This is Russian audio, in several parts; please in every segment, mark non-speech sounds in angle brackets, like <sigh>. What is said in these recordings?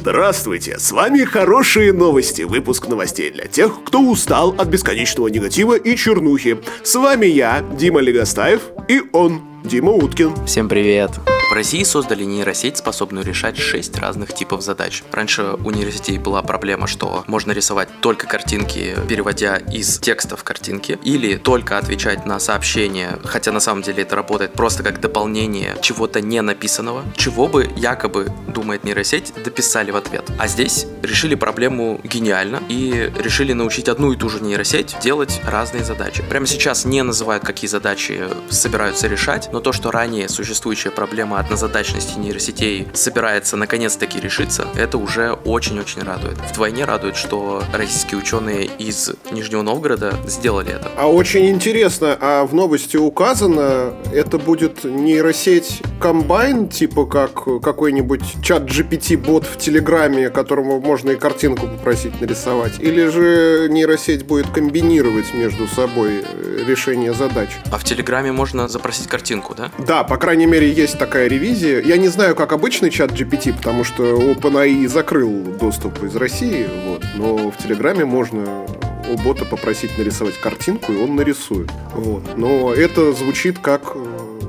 Здравствуйте, с вами «Хорошие новости», выпуск новостей для тех, кто устал от бесконечного негатива и чернухи. С вами я, Дима Легостаев, и он, Дима Уткин. Всем привет. В России создали нейросеть, способную решать 6 разных типов задач. Раньше у нейросетей была проблема, что можно рисовать только картинки, переводя из текста в картинки, или только отвечать на сообщения, хотя на самом деле это работает просто как дополнение чего-то не написанного, чего бы якобы, думает нейросеть, дописали в ответ. А здесь решили проблему гениально и решили научить одну и ту же нейросеть делать разные задачи. Прямо сейчас не называют, какие задачи собираются решать, но то, что ранее существующая проблема однозадачности нейросетей собирается наконец-таки решиться, это уже очень-очень радует. Вдвойне радует, что российские ученые из Нижнего Новгорода сделали это. А очень интересно, а в новости указано, это будет нейросеть комбайн, типа как какой-нибудь чат GPT-бот в Телеграме, которому можно и картинку попросить нарисовать, или же нейросеть будет комбинировать между собой э, решение задач? А в Телеграме можно запросить картинку, да? Да, по крайней мере, есть такая ревизия. Я не знаю, как обычный чат GPT, потому что OpenAI закрыл доступ из России, вот, но в Телеграме можно у бота попросить нарисовать картинку, и он нарисует. Вот. Но это звучит как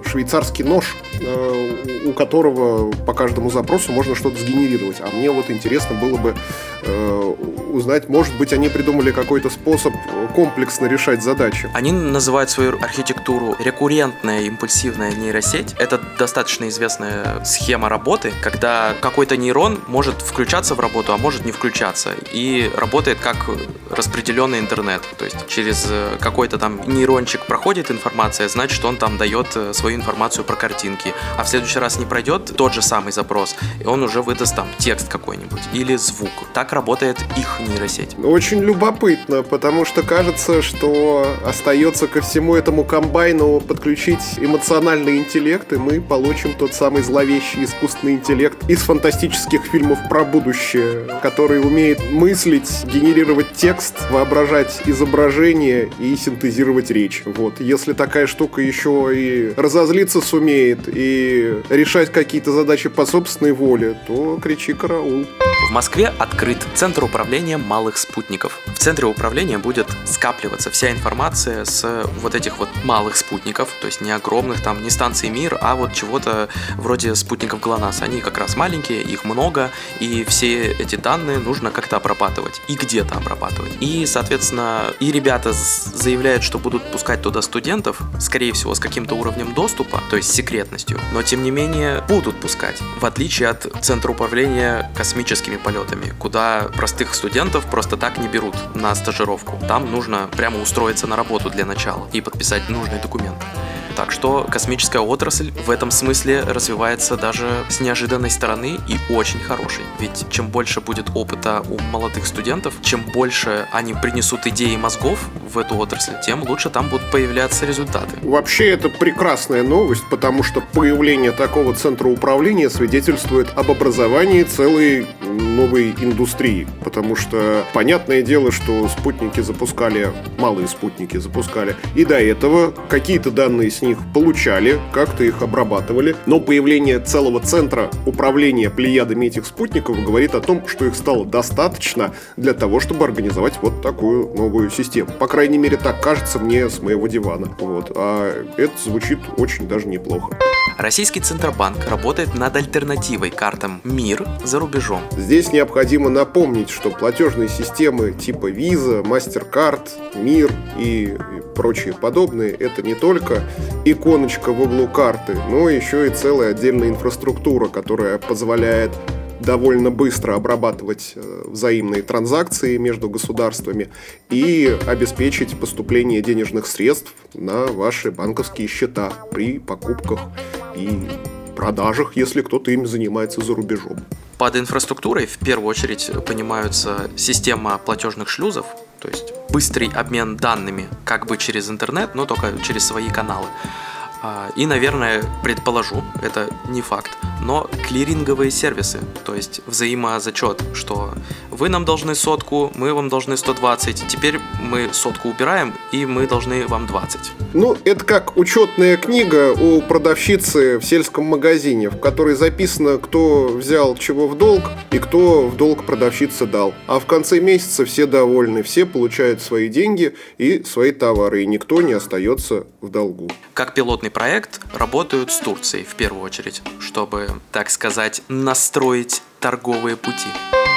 швейцарский нож, э, у которого по каждому запросу можно что-то сгенерировать. А мне вот интересно было бы э, узнать, может быть, они придумали какой-то способ комплексно решать задачи. Они называют свою архитектуру рекуррентная импульсивная нейросеть. Это достаточно известная схема работы, когда какой-то нейрон может включаться в работу, а может не включаться. И работает как распределенный интернет. То есть через какой-то там нейрончик проходит информация, значит, он там дает свою информацию про картинки. А в следующий раз не пройдет тот же самый запрос, и он уже выдаст там текст какой-нибудь или звук. Так работает их нейросеть. Очень любопытно, потому что кажется, что остается ко всему этому комбайну подключить эмоциональный интеллект, и мы получим тот самый зловещий искусственный интеллект из фантастических фильмов про будущее, который умеет мыслить, генерировать текст, воображать изображение и синтезировать речь. Вот. Если такая штука еще и разозлиться сумеет, и решать какие-то задачи по собственной воле, то кричи караул. В Москве открыт Центр управления малых спутников. В Центре управления будет скапливаться вся информация с вот этих вот малых спутников, то есть не огромных там, не станций МИР, а вот чего-то вроде спутников ГЛОНАСС. Они как раз маленькие, их много, и все эти данные нужно как-то обрабатывать и где-то обрабатывать. И, соответственно, и ребята заявляют, что будут пускать туда студентов, скорее всего, с каким-то уровнем доступа, то есть секретностью, но тем не менее будут пускать, в отличие от Центра управления космическими полетами, куда простых студентов просто так не берут на стажировку. Там нужно прямо устроиться на работу для начала и подписать нужные документы. Так что космическая отрасль в этом смысле развивается даже с неожиданной стороны и очень хорошей. Ведь чем больше будет опыта у молодых студентов, чем больше они принесут идеи мозгов в эту отрасль, тем лучше там будут появляться результаты. Вообще это прекрасная новость, потому что появление такого центра управления свидетельствует об образовании целой новой индустрии. Потому что понятное дело, что спутники запускали, малые спутники запускали, и до этого какие-то данные с них получали, как-то их обрабатывали. Но появление целого центра управления плеядами этих спутников говорит о том, что их стало достаточно для того, чтобы организовать вот такую новую систему. По крайней мере, так кажется мне с моего дивана. Вот. А это звучит очень даже неплохо. Российский Центробанк работает над альтернативой картам МИР за рубежом. Здесь необходимо напомнить, что платежные системы типа Visa, MasterCard, МИР и прочие подобные – это не только иконочка в углу карты, но еще и целая отдельная инфраструктура, которая позволяет довольно быстро обрабатывать э, взаимные транзакции между государствами и обеспечить поступление денежных средств на ваши банковские счета при покупках и продажах, если кто-то им занимается за рубежом. Под инфраструктурой в первую очередь понимаются система платежных шлюзов, то есть быстрый обмен данными как бы через интернет, но только через свои каналы. А, и, наверное, предположу, это не факт, но клиринговые сервисы, то есть взаимозачет, что вы нам должны сотку, мы вам должны 120, теперь мы сотку убираем, и мы должны вам 20. Ну, это как учетная книга у продавщицы в сельском магазине, в которой записано, кто взял чего в долг и кто в долг продавщице дал. А в конце месяца все довольны, все получают свои деньги и свои товары, и никто не остается в долгу. Как пилотный проект работают с Турцией в первую очередь, чтобы, так сказать, настроить торговые пути.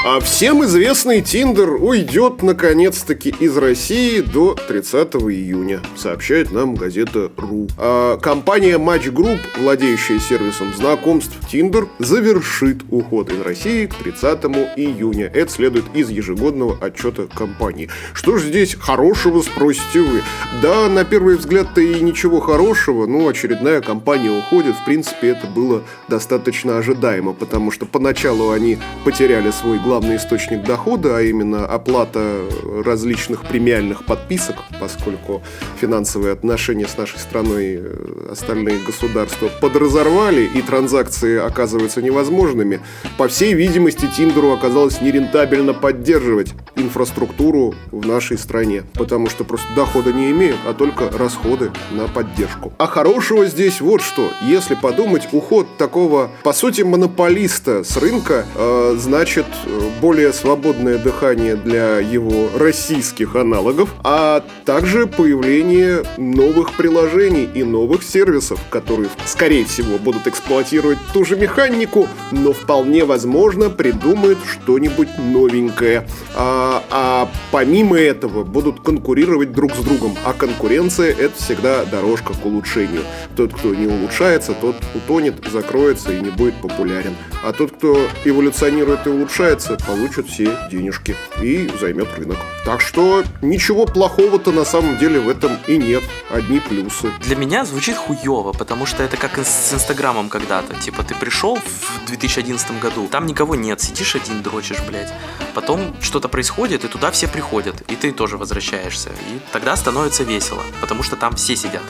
А всем известный Тиндер уйдет наконец-таки из России до 30 июня, сообщает нам газета РУ. А компания Match Group, владеющая сервисом знакомств Тиндер, завершит уход из России к 30 июня. Это следует из ежегодного отчета компании. Что же здесь хорошего, спросите вы? Да, на первый взгляд-то и ничего хорошего, но очередная компания уходит. В принципе, это было достаточно ожидаемо, потому что поначалу они потеряли свой главный главный источник дохода, а именно оплата различных премиальных подписок, поскольку финансовые отношения с нашей страной э, остальные государства подразорвали, и транзакции оказываются невозможными, по всей видимости, Тиндеру оказалось нерентабельно поддерживать инфраструктуру в нашей стране, потому что просто дохода не имеют, а только расходы на поддержку. А хорошего здесь вот что. Если подумать, уход такого, по сути, монополиста с рынка, э, значит, э, более свободное дыхание для его российских аналогов, а также появление новых приложений и новых сервисов, которые, скорее всего, будут эксплуатировать ту же механику, но вполне возможно придумают что-нибудь новенькое. А, а помимо этого будут конкурировать друг с другом, а конкуренция это всегда дорожка к улучшению. Тот, кто не улучшается, тот утонет, закроется и не будет популярен. А тот, кто эволюционирует и улучшается, бизнеса получат все денежки и займет рынок. Так что ничего плохого-то на самом деле в этом и нет. Одни плюсы. Для меня звучит хуево, потому что это как с Инстаграмом когда-то. Типа ты пришел в 2011 году, там никого нет, сидишь один, дрочишь, блядь. Потом что-то происходит, и туда все приходят, и ты тоже возвращаешься. И тогда становится весело, потому что там все сидят.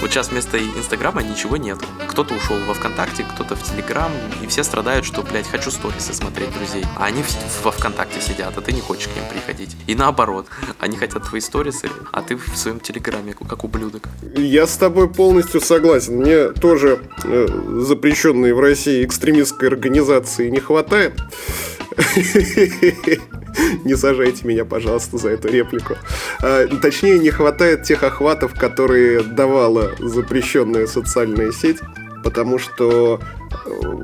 Вот сейчас вместо Инстаграма ничего нет. Кто-то ушел во ВКонтакте, кто-то в Телеграм, и все страдают, что, блядь, хочу сторисы смотреть друзей. А они во ВКонтакте сидят, а ты не хочешь к ним приходить. И наоборот, они хотят твои сторисы, а ты в своем Телеграме, как ублюдок. Я с тобой полностью согласен. Мне тоже э, запрещенной в России экстремистской организации не хватает. <laughs> Не сажайте меня, пожалуйста, за эту реплику. А, точнее, не хватает тех охватов, которые давала запрещенная социальная сеть потому что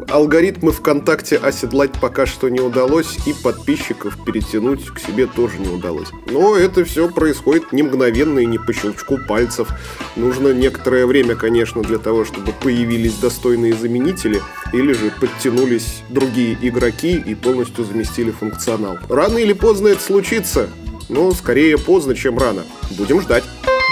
алгоритмы ВКонтакте оседлать пока что не удалось, и подписчиков перетянуть к себе тоже не удалось. Но это все происходит не мгновенно и не по щелчку пальцев. Нужно некоторое время, конечно, для того, чтобы появились достойные заменители, или же подтянулись другие игроки и полностью заместили функционал. Рано или поздно это случится, но скорее поздно, чем рано. Будем ждать.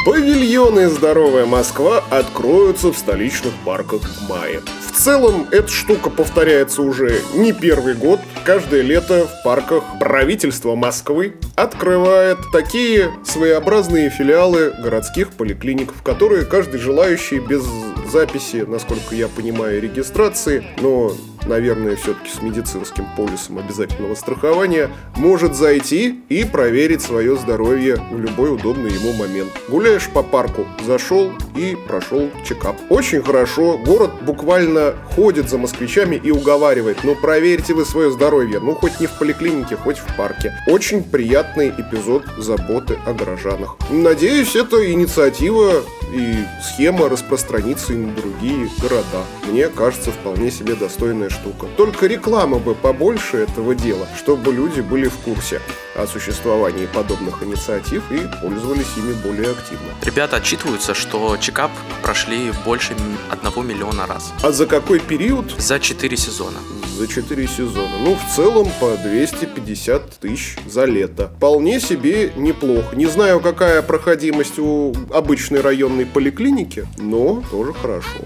Павильоны «Здоровая Москва» откроются в столичных парках в мае. В целом, эта штука повторяется уже не первый год. Каждое лето в парках правительство Москвы открывает такие своеобразные филиалы городских поликлиник, в которые каждый желающий без записи, насколько я понимаю, регистрации, но наверное, все-таки с медицинским полисом обязательного страхования, может зайти и проверить свое здоровье в любой удобный ему момент. Гуляешь по парку, зашел и прошел чекап. Очень хорошо, город буквально ходит за москвичами и уговаривает, ну проверьте вы свое здоровье, ну хоть не в поликлинике, хоть в парке. Очень приятный эпизод заботы о горожанах. Надеюсь, эта инициатива и схема распространится и на другие города. Мне кажется, вполне себе достойная штука. Только реклама бы побольше этого дела, чтобы люди были в курсе о существовании подобных инициатив и пользовались ими более активно. Ребята отчитываются, что чекап прошли больше одного миллиона раз. А за какой период? За 4 сезона. За 4 сезона. Ну, в целом по 250 тысяч за лето. Вполне себе неплохо. Не знаю, какая проходимость у обычной районной поликлиники, но тоже хорошо.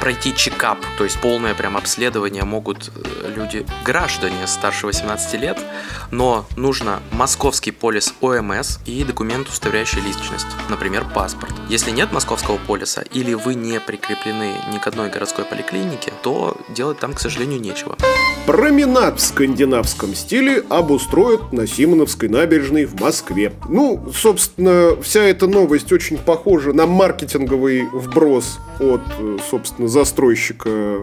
Пройти чекап, то есть полное прям обследование могут э, люди, граждане старше 18 лет, но нужно московский полис ОМС и документ, удостоверяющий личность, например, паспорт. Если нет московского полиса или вы не прикреплены ни к одной городской поликлинике, то делать там, к сожалению, нечего. Променад в скандинавском стиле обустроят на Симоновской набережной в Москве. Ну, собственно, вся эта новость очень похожа на маркетинговый вброс от, собственно, застройщика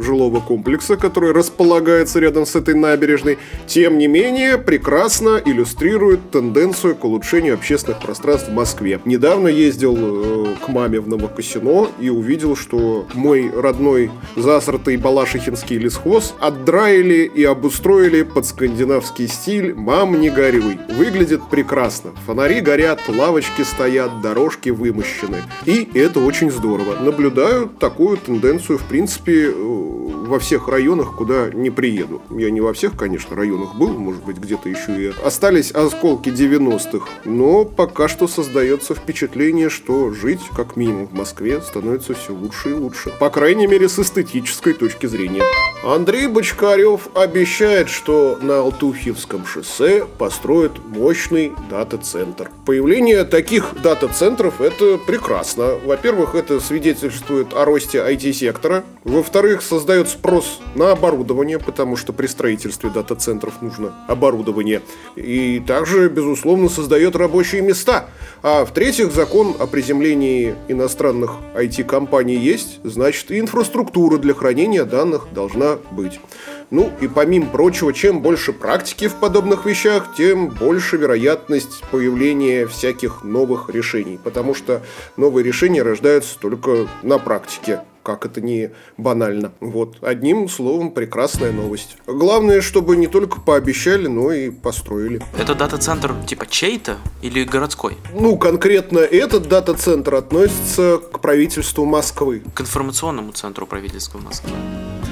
жилого комплекса, который располагается рядом с этой набережной. Тем не менее, прекрасно иллюстрирует тенденцию к улучшению общественных пространств в Москве. Недавно ездил э, к маме в Новокосино и увидел, что мой родной засртый балашихинский лесхоз отдраили и обустроили под скандинавский стиль «Мам, не горюй». Выглядит прекрасно. Фонари горят, лавочки стоят, дорожки вымощены. И это очень здорово. Наблюдаю такую тенденцию, в принципе, э, во всех районах, куда не приеду. Я не во всех, конечно, районах был, может быть, где-то еще и остались осколки 90-х, но пока что создается впечатление, что жить, как минимум, в Москве становится все лучше и лучше. По крайней мере, с эстетической точки зрения. Андрей Бочкарев обещает, что на Алтухивском шоссе построят мощный дата-центр. Появление таких дата-центров – это прекрасно. Во-первых, это свидетельствует о росте IT-сектора. Во-вторых, создает спрос на оборудование, потому что при строительстве дата-центров нужно оборудование. И также, безусловно, создает рабочие места. А в-третьих, закон о приземлении иностранных IT-компаний есть, значит, и инфраструктура для хранения данных должна быть. Ну и помимо прочего, чем больше практики в подобных вещах, тем больше вероятность появления всяких новых решений. Потому что новые решения рождаются только на практике как это не банально. Вот, одним словом, прекрасная новость. Главное, чтобы не только пообещали, но и построили. Это дата-центр типа чей-то или городской? Ну, конкретно этот дата-центр относится к правительству Москвы. К информационному центру правительства Москвы.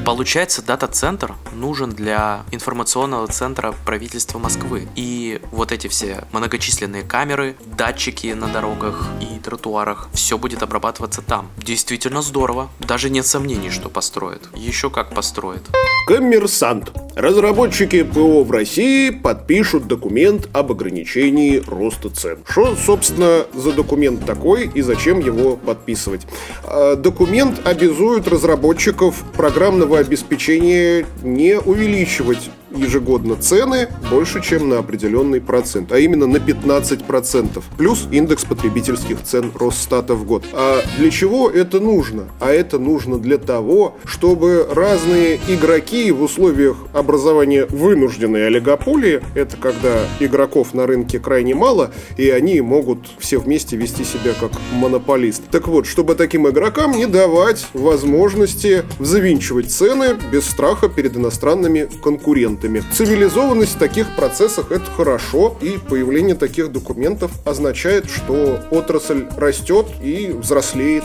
Получается, дата-центр нужен для информационного центра правительства Москвы. И вот эти все многочисленные камеры, датчики на дорогах и тротуарах, все будет обрабатываться там. Действительно здорово. Даже нет сомнений, что построят. Еще как построят. Коммерсант. Разработчики ПО в России подпишут документ об ограничении роста цен. Что, собственно, за документ такой и зачем его подписывать? А, документ обязует разработчиков программного обеспечения не увеличивать ежегодно цены больше, чем на определенный процент, а именно на 15%, плюс индекс потребительских цен Росстата в год. А для чего это нужно? А это нужно для того, чтобы разные игроки в условиях образования вынужденной олигополии, это когда игроков на рынке крайне мало, и они могут все вместе вести себя как монополист. Так вот, чтобы таким игрокам не давать возможности завинчивать цены без страха перед иностранными конкурентами документами. Цивилизованность в таких процессах это хорошо, и появление таких документов означает, что отрасль растет и взрослеет.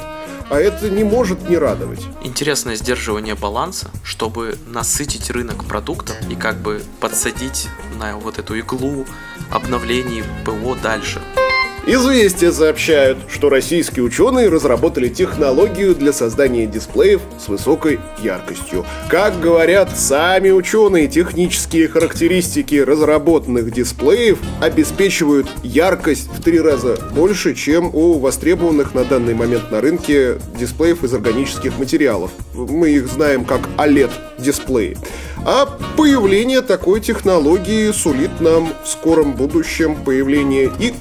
А это не может не радовать. Интересное сдерживание баланса, чтобы насытить рынок продуктов и как бы подсадить на вот эту иглу обновлений ПО дальше. Известия сообщают, что российские ученые разработали технологию для создания дисплеев с высокой яркостью. Как говорят сами ученые, технические характеристики разработанных дисплеев обеспечивают яркость в три раза больше, чем у востребованных на данный момент на рынке дисплеев из органических материалов. Мы их знаем как OLED-дисплеи. А появление такой технологии сулит нам в скором будущем появление и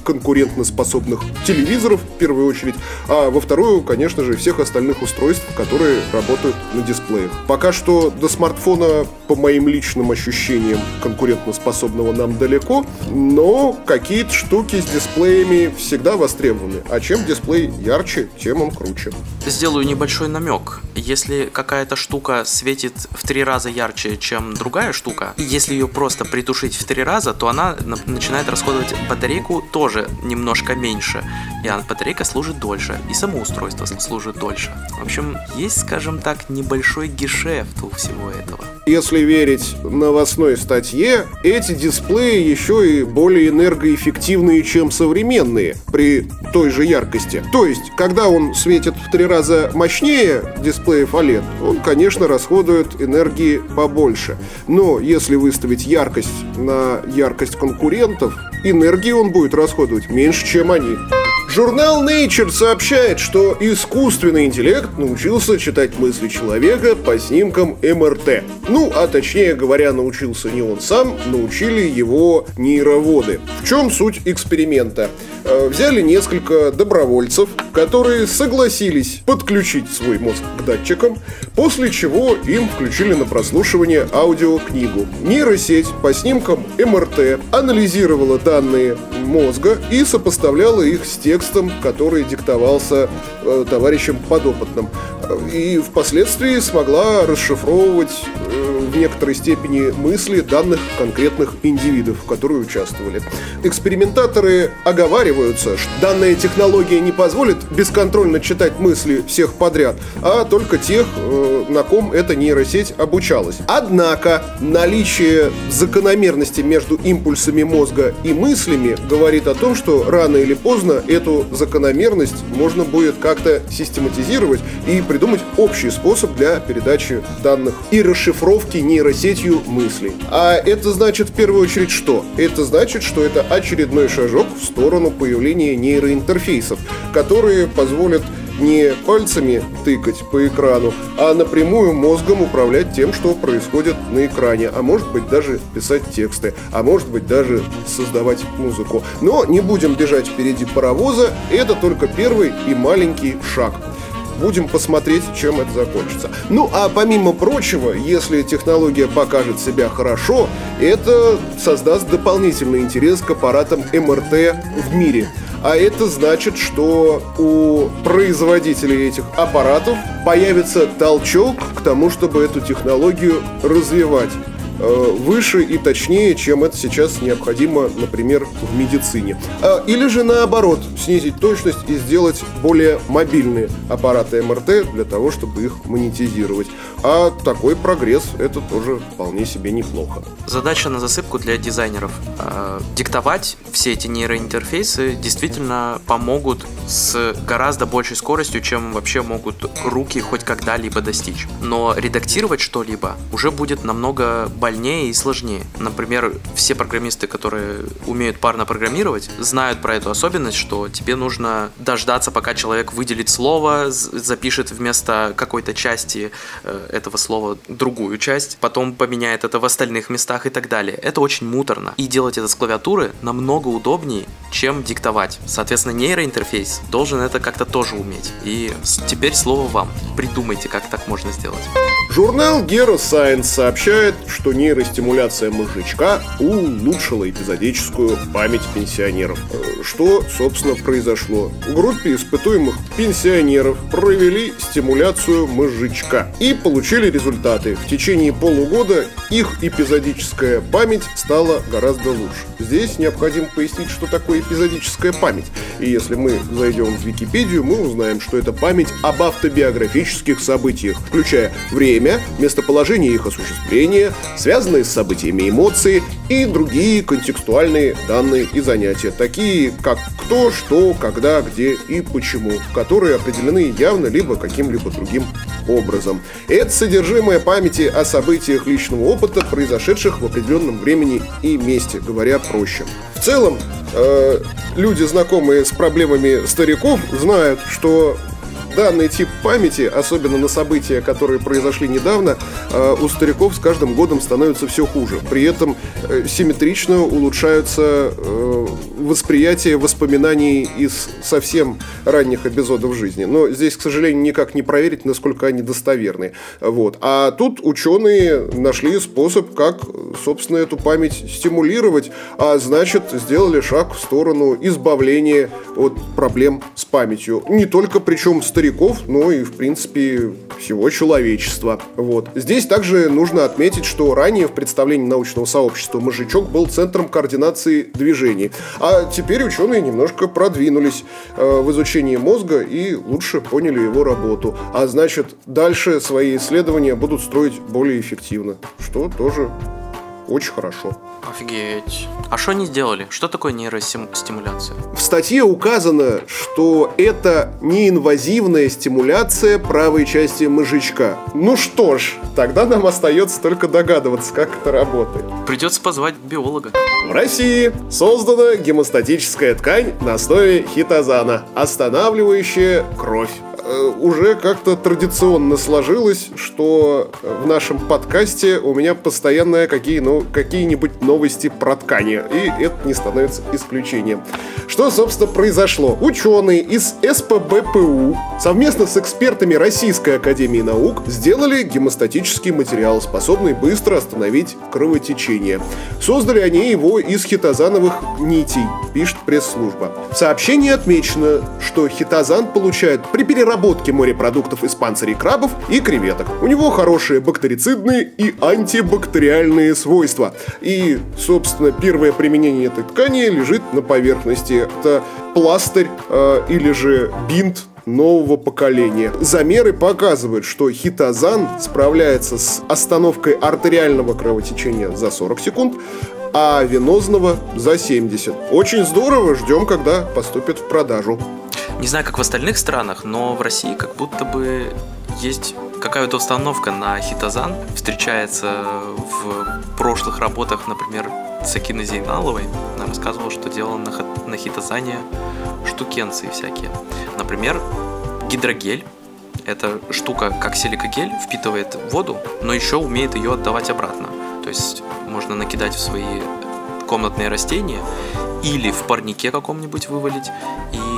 конкурентоспособных телевизоров, в первую очередь, а во вторую, конечно же, всех остальных устройств, которые работают на дисплеях. Пока что до смартфона, по моим личным ощущениям, конкурентоспособного нам далеко, но какие-то штуки с дисплеями всегда востребованы. А чем дисплей ярче, тем он круче. Сделаю небольшой намек. Если какая-то штука светит в три раза ярче, чем другая штука. Если ее просто притушить в три раза, то она начинает расходовать батарейку тоже немножко меньше. и батарейка служит дольше, и само устройство служит дольше. В общем, есть, скажем так, небольшой гешефт у всего этого. Если верить новостной статье, эти дисплеи еще и более энергоэффективные, чем современные, при той же яркости. То есть, когда он светит в три раза мощнее дисплеев OLED, он, конечно, расходует энергии побольше. Но если выставить яркость на яркость конкурентов, энергии он будет расходовать меньше, чем они. Журнал Nature сообщает, что искусственный интеллект научился читать мысли человека по снимкам МРТ. Ну, а точнее говоря, научился не он сам, научили его нейроводы. В чем суть эксперимента? Э, взяли несколько добровольцев, которые согласились подключить свой мозг к датчикам, после чего им включили на прослушивание аудиокнигу. Нейросеть по снимкам МРТ анализировала данные мозга и сопоставляла их с текстом, который диктовался э, товарищем подопытным. И впоследствии смогла расшифровывать э, в некоторой степени мысли данных конкретных индивидов, которые участвовали. Экспериментаторы оговариваются, что данная технология не позволит бесконтрольно читать мысли всех подряд, а только тех, э, на ком эта нейросеть обучалась. Однако наличие закономерности между импульсами мозга и мыслями говорит о том, что рано или поздно эту закономерность можно будет как-то систематизировать и придумать общий способ для передачи данных и расшифровки нейросетью мыслей. А это значит в первую очередь что? Это значит, что это очередной шажок в сторону появления нейроинтерфейсов, которые позволят не пальцами тыкать по экрану, а напрямую мозгом управлять тем, что происходит на экране, а может быть даже писать тексты, а может быть даже создавать музыку. Но не будем бежать впереди паровоза, это только первый и маленький шаг. Будем посмотреть, чем это закончится. Ну, а помимо прочего, если технология покажет себя хорошо, это создаст дополнительный интерес к аппаратам МРТ в мире. А это значит, что у производителей этих аппаратов появится толчок к тому, чтобы эту технологию развивать. Э, выше и точнее, чем это сейчас необходимо, например, в медицине. А, или же наоборот, снизить точность и сделать более мобильные аппараты МРТ для того, чтобы их монетизировать. А такой прогресс это тоже вполне себе неплохо. Задача на засыпку для дизайнеров. Э, диктовать все эти нейроинтерфейсы действительно помогут с гораздо большей скоростью, чем вообще могут руки хоть когда-либо достичь. Но редактировать что-либо уже будет намного больнее больнее и сложнее. Например, все программисты, которые умеют парно программировать, знают про эту особенность, что тебе нужно дождаться, пока человек выделит слово, запишет вместо какой-то части э, этого слова другую часть, потом поменяет это в остальных местах и так далее. Это очень муторно. И делать это с клавиатуры намного удобнее, чем диктовать. Соответственно, нейроинтерфейс должен это как-то тоже уметь. И теперь слово вам. Придумайте, как так можно сделать. Журнал Gero Science сообщает, что нейростимуляция мозжечка улучшила эпизодическую память пенсионеров. Что, собственно, произошло? В группе испытуемых пенсионеров провели стимуляцию мозжечка и получили результаты. В течение полугода их эпизодическая память стала гораздо лучше. Здесь необходимо пояснить, что такое эпизодическая память. И если мы зайдем в Википедию, мы узнаем, что это память об автобиографических событиях, включая время, местоположение их осуществления, связанные с событиями эмоции и другие контекстуальные данные и занятия, такие как кто, что, когда, где и почему, которые определены явно либо каким-либо другим образом. Это содержимое памяти о событиях личного опыта, произошедших в определенном времени и месте, говоря проще. В целом, э, люди, знакомые с проблемами стариков, знают, что данный тип памяти, особенно на события, которые произошли недавно, э, у стариков с каждым годом становится все хуже. При этом э, симметрично улучшаются э, восприятие воспоминаний из совсем ранних эпизодов жизни. Но здесь, к сожалению, никак не проверить, насколько они достоверны. Вот. А тут ученые нашли способ, как, собственно, эту память стимулировать, а значит, сделали шаг в сторону избавления от проблем с памятью. Не только причем стариков, стариков, но и, в принципе, всего человечества. Вот. Здесь также нужно отметить, что ранее в представлении научного сообщества мозжечок был центром координации движений. А теперь ученые немножко продвинулись э, в изучении мозга и лучше поняли его работу. А значит, дальше свои исследования будут строить более эффективно, что тоже очень хорошо. Офигеть. А что они сделали? Что такое нейростимуляция? В статье указано, что это неинвазивная стимуляция правой части мозжечка. Ну что ж, тогда нам остается только догадываться, как это работает. Придется позвать биолога. В России создана гемостатическая ткань на основе хитозана, останавливающая кровь. Э, уже как-то традиционно сложилось, что в нашем подкасте у меня постоянно какие, ну, какие-нибудь новости про ткани, и это не становится исключением. Что, собственно, произошло? Ученые из СПБПУ совместно с экспертами Российской Академии Наук сделали гемостатический материал, способный быстро остановить кровотечение. Создали они его из хитозановых нитей, пишет пресс-служба. В сообщении отмечено, что хитозан получают при переработке переработки морепродуктов из панцирей крабов и креветок. У него хорошие бактерицидные и антибактериальные свойства. И, собственно, первое применение этой ткани лежит на поверхности. Это пластырь э, или же бинт нового поколения. Замеры показывают, что хитозан справляется с остановкой артериального кровотечения за 40 секунд, а венозного за 70. Очень здорово, ждем, когда поступит в продажу. Не знаю, как в остальных странах, но в России как будто бы есть какая-то установка на хитозан. Встречается в прошлых работах, например, Сакины Зейналовой. Она рассказывала, что делала на, на хитозане штукенции всякие. Например, гидрогель. Это штука, как силикогель, впитывает воду, но еще умеет ее отдавать обратно. То есть можно накидать в свои комнатные растения или в парнике каком-нибудь вывалить, и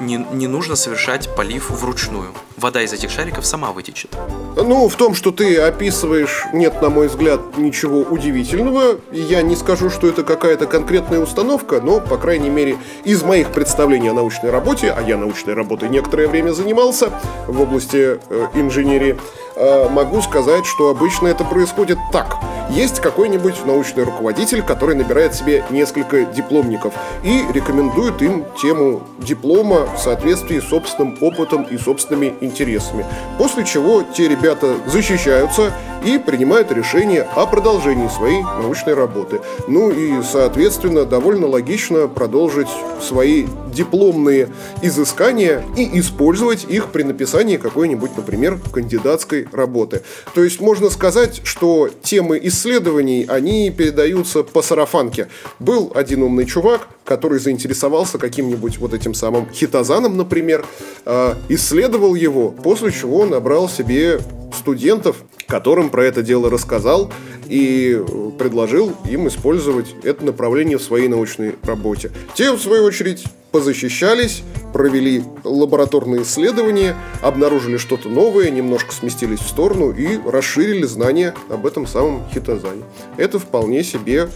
не, не нужно совершать полив вручную. Вода из этих шариков сама вытечет. Ну, в том, что ты описываешь, нет, на мой взгляд, ничего удивительного. Я не скажу, что это какая-то конкретная установка, но, по крайней мере, из моих представлений о научной работе, а я научной работой некоторое время занимался в области э, инженерии, э, могу сказать, что обычно это происходит так – есть какой-нибудь научный руководитель, который набирает себе несколько дипломников и рекомендует им тему диплома в соответствии с собственным опытом и собственными интересами. После чего те ребята защищаются и принимают решение о продолжении своей научной работы. Ну и, соответственно, довольно логично продолжить свои дипломные изыскания и использовать их при написании какой-нибудь, например, кандидатской работы. То есть можно сказать, что темы исследований, они передаются по сарафанке. Был один умный чувак, который заинтересовался каким-нибудь вот этим самым хитозаном, например, а, исследовал его, после чего набрал себе студентов, которым про это дело рассказал и предложил им использовать это направление в своей научной работе. Те, в свою очередь, позащищались, провели лабораторные исследования, обнаружили что-то новое, немножко сместились в сторону и расширили знания об этом самом хитозане. Это вполне себе,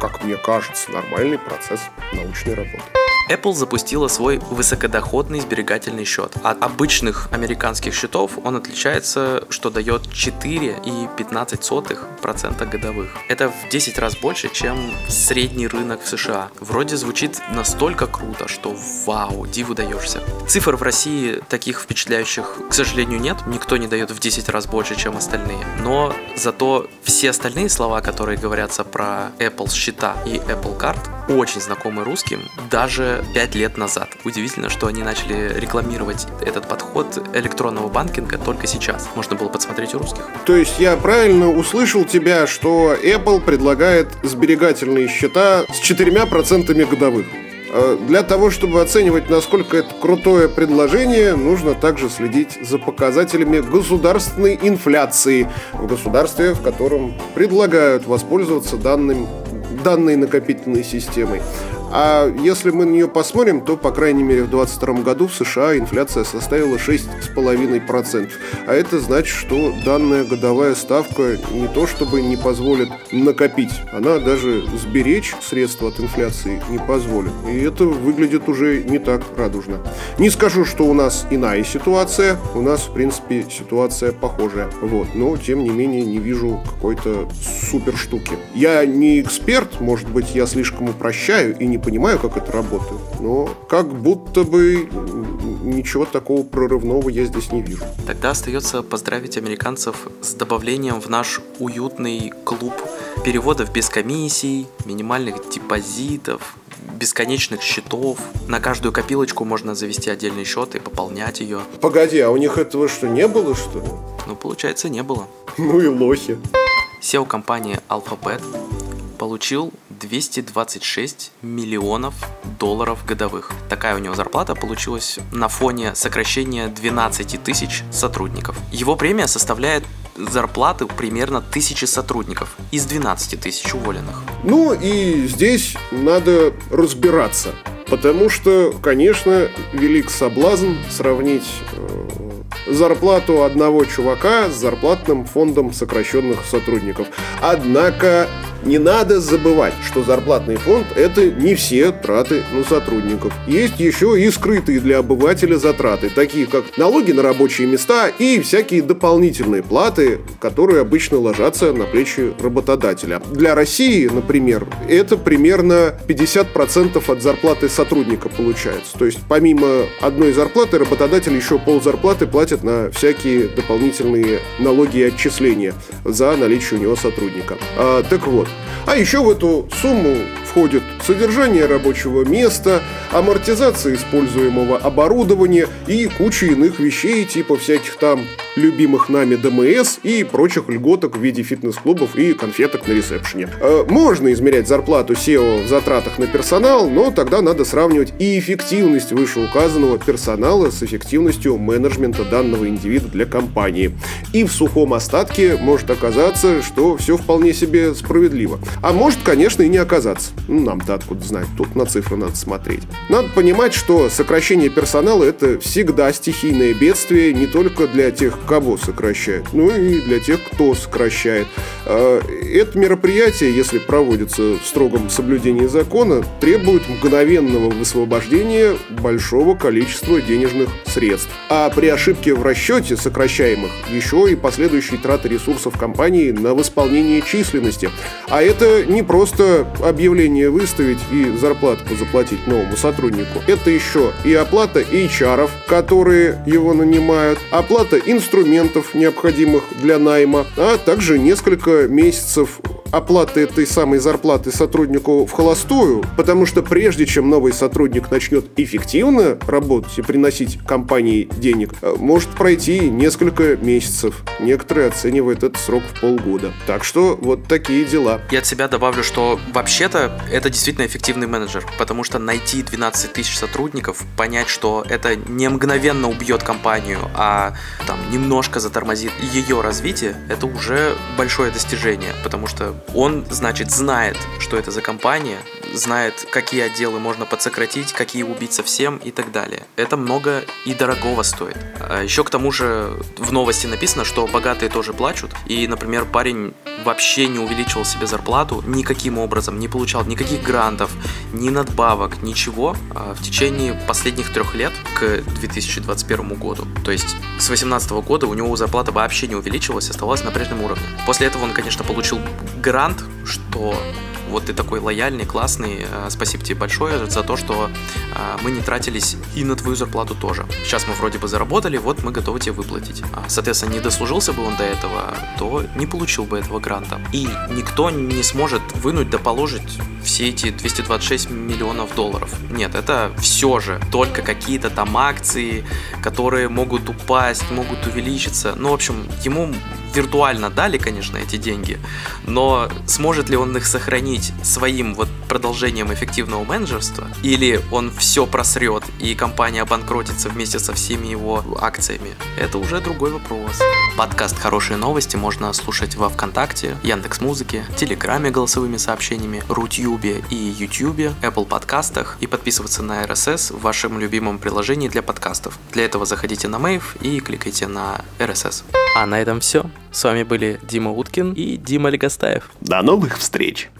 как мне кажется, нормальный процесс научной работы. Apple запустила свой высокодоходный сберегательный счет. От обычных американских счетов он отличается, что дает 4,15% годовых. Это в 10 раз больше, чем средний рынок в США. Вроде звучит настолько круто, что вау, диву даешься. Цифр в России таких впечатляющих, к сожалению, нет. Никто не дает в 10 раз больше, чем остальные. Но зато все остальные слова, которые говорятся про Apple счета и Apple Card, очень знакомы русским. Даже 5 лет назад. Удивительно, что они начали рекламировать этот подход электронного банкинга только сейчас. Можно было подсмотреть у русских. То есть я правильно услышал тебя, что Apple предлагает сберегательные счета с 4% годовых? А для того, чтобы оценивать, насколько это крутое предложение, нужно также следить за показателями государственной инфляции в государстве, в котором предлагают воспользоваться данным, данной накопительной системой. А если мы на нее посмотрим, то, по крайней мере, в 2022 году в США инфляция составила 6,5%. А это значит, что данная годовая ставка не то чтобы не позволит накопить, она даже сберечь средства от инфляции не позволит. И это выглядит уже не так радужно. Не скажу, что у нас иная ситуация, у нас, в принципе, ситуация похожая. Вот. Но, тем не менее, не вижу какой-то супер штуки. Я не эксперт, может быть, я слишком упрощаю и не понимаю, как это работает, но как будто бы ничего такого прорывного я здесь не вижу. Тогда остается поздравить американцев с добавлением в наш уютный клуб переводов без комиссий, минимальных депозитов, бесконечных счетов. На каждую копилочку можно завести отдельный счет и пополнять ее. Погоди, а у них этого что, не было, что ли? Ну, получается, не было. Ну и лохи. SEO компании Alphabet получил 226 миллионов долларов годовых. Такая у него зарплата получилась на фоне сокращения 12 тысяч сотрудников. Его премия составляет зарплаты примерно тысячи сотрудников из 12 тысяч уволенных. Ну и здесь надо разбираться. Потому что, конечно, велик соблазн сравнить э, зарплату одного чувака с зарплатным фондом сокращенных сотрудников. Однако не надо забывать, что зарплатный фонд – это не все траты на сотрудников. Есть еще и скрытые для обывателя затраты, такие как налоги на рабочие места и всякие дополнительные платы, которые обычно ложатся на плечи работодателя. Для России, например, это примерно 50% от зарплаты сотрудника получается. То есть помимо одной зарплаты работодатель еще пол зарплаты платит на всякие дополнительные налоги и отчисления за наличие у него сотрудника. А, так вот, а еще в эту сумму входит содержание рабочего места, амортизация используемого оборудования и куча иных вещей, типа всяких там любимых нами ДМС и прочих льготок в виде фитнес-клубов и конфеток на ресепшене. Э, можно измерять зарплату SEO в затратах на персонал, но тогда надо сравнивать и эффективность вышеуказанного персонала с эффективностью менеджмента данного индивида для компании. И в сухом остатке может оказаться, что все вполне себе справедливо. А может, конечно, и не оказаться. Нам-то откуда знать, тут на цифры надо смотреть. Надо понимать, что сокращение персонала это всегда стихийное бедствие не только для тех, кого сокращают, но и для тех, кто сокращает. А, это мероприятие, если проводится в строгом соблюдении закона, требует мгновенного высвобождения большого количества денежных средств. А при ошибке в расчете сокращаемых еще и последующие траты ресурсов компании на восполнение численности. А это не просто объявление выставить и зарплатку заплатить новому сотруднику. Это еще и оплата HR, которые его нанимают, оплата инструментов, необходимых для найма, а также несколько месяцев оплаты этой самой зарплаты сотруднику в холостую, потому что прежде чем новый сотрудник начнет эффективно работать и приносить компании денег, э, может пройти несколько месяцев. Некоторые оценивают этот срок в полгода. Так что вот такие дела. Я от себя добавлю, что вообще-то это действительно эффективный менеджер, потому что найти 12 тысяч сотрудников, понять, что это не мгновенно убьет компанию, а там немножко затормозит ее развитие, это уже большое достижение, потому что он, значит, знает, что это за компания, знает, какие отделы можно подсократить, какие убить совсем и так далее. Это много и дорогого стоит. А еще к тому же в новости написано, что богатые тоже плачут. И, например, парень вообще не увеличивал себе зарплату никаким образом, не получал никаких грантов, ни надбавок, ничего а в течение последних трех лет к 2021 году. То есть с 2018 года у него зарплата вообще не увеличивалась, оставалась на прежнем уровне. После этого он, конечно, получил грант, что вот ты такой лояльный, классный. Э, спасибо тебе большое за то, что э, мы не тратились и на твою зарплату тоже. Сейчас мы вроде бы заработали, вот мы готовы тебе выплатить. А, соответственно, не дослужился бы он до этого, то не получил бы этого гранта. И никто не сможет вынуть да положить все эти 226 миллионов долларов. Нет, это все же только какие-то там акции, которые могут упасть, могут увеличиться. Ну, в общем, ему виртуально дали, конечно, эти деньги, но сможет ли он их сохранить своим вот продолжением эффективного менеджерства, или он все просрет и компания обанкротится вместе со всеми его акциями, это уже другой вопрос. Подкаст «Хорошие новости» можно слушать во Вконтакте, Яндекс Музыке, Телеграме голосовыми сообщениями, Рутюбе и Ютюбе, Apple подкастах и подписываться на RSS в вашем любимом приложении для подкастов. Для этого заходите на Мейв и кликайте на RSS. А на этом все. С вами были Дима Уткин и Дима Легостаев. До новых встреч!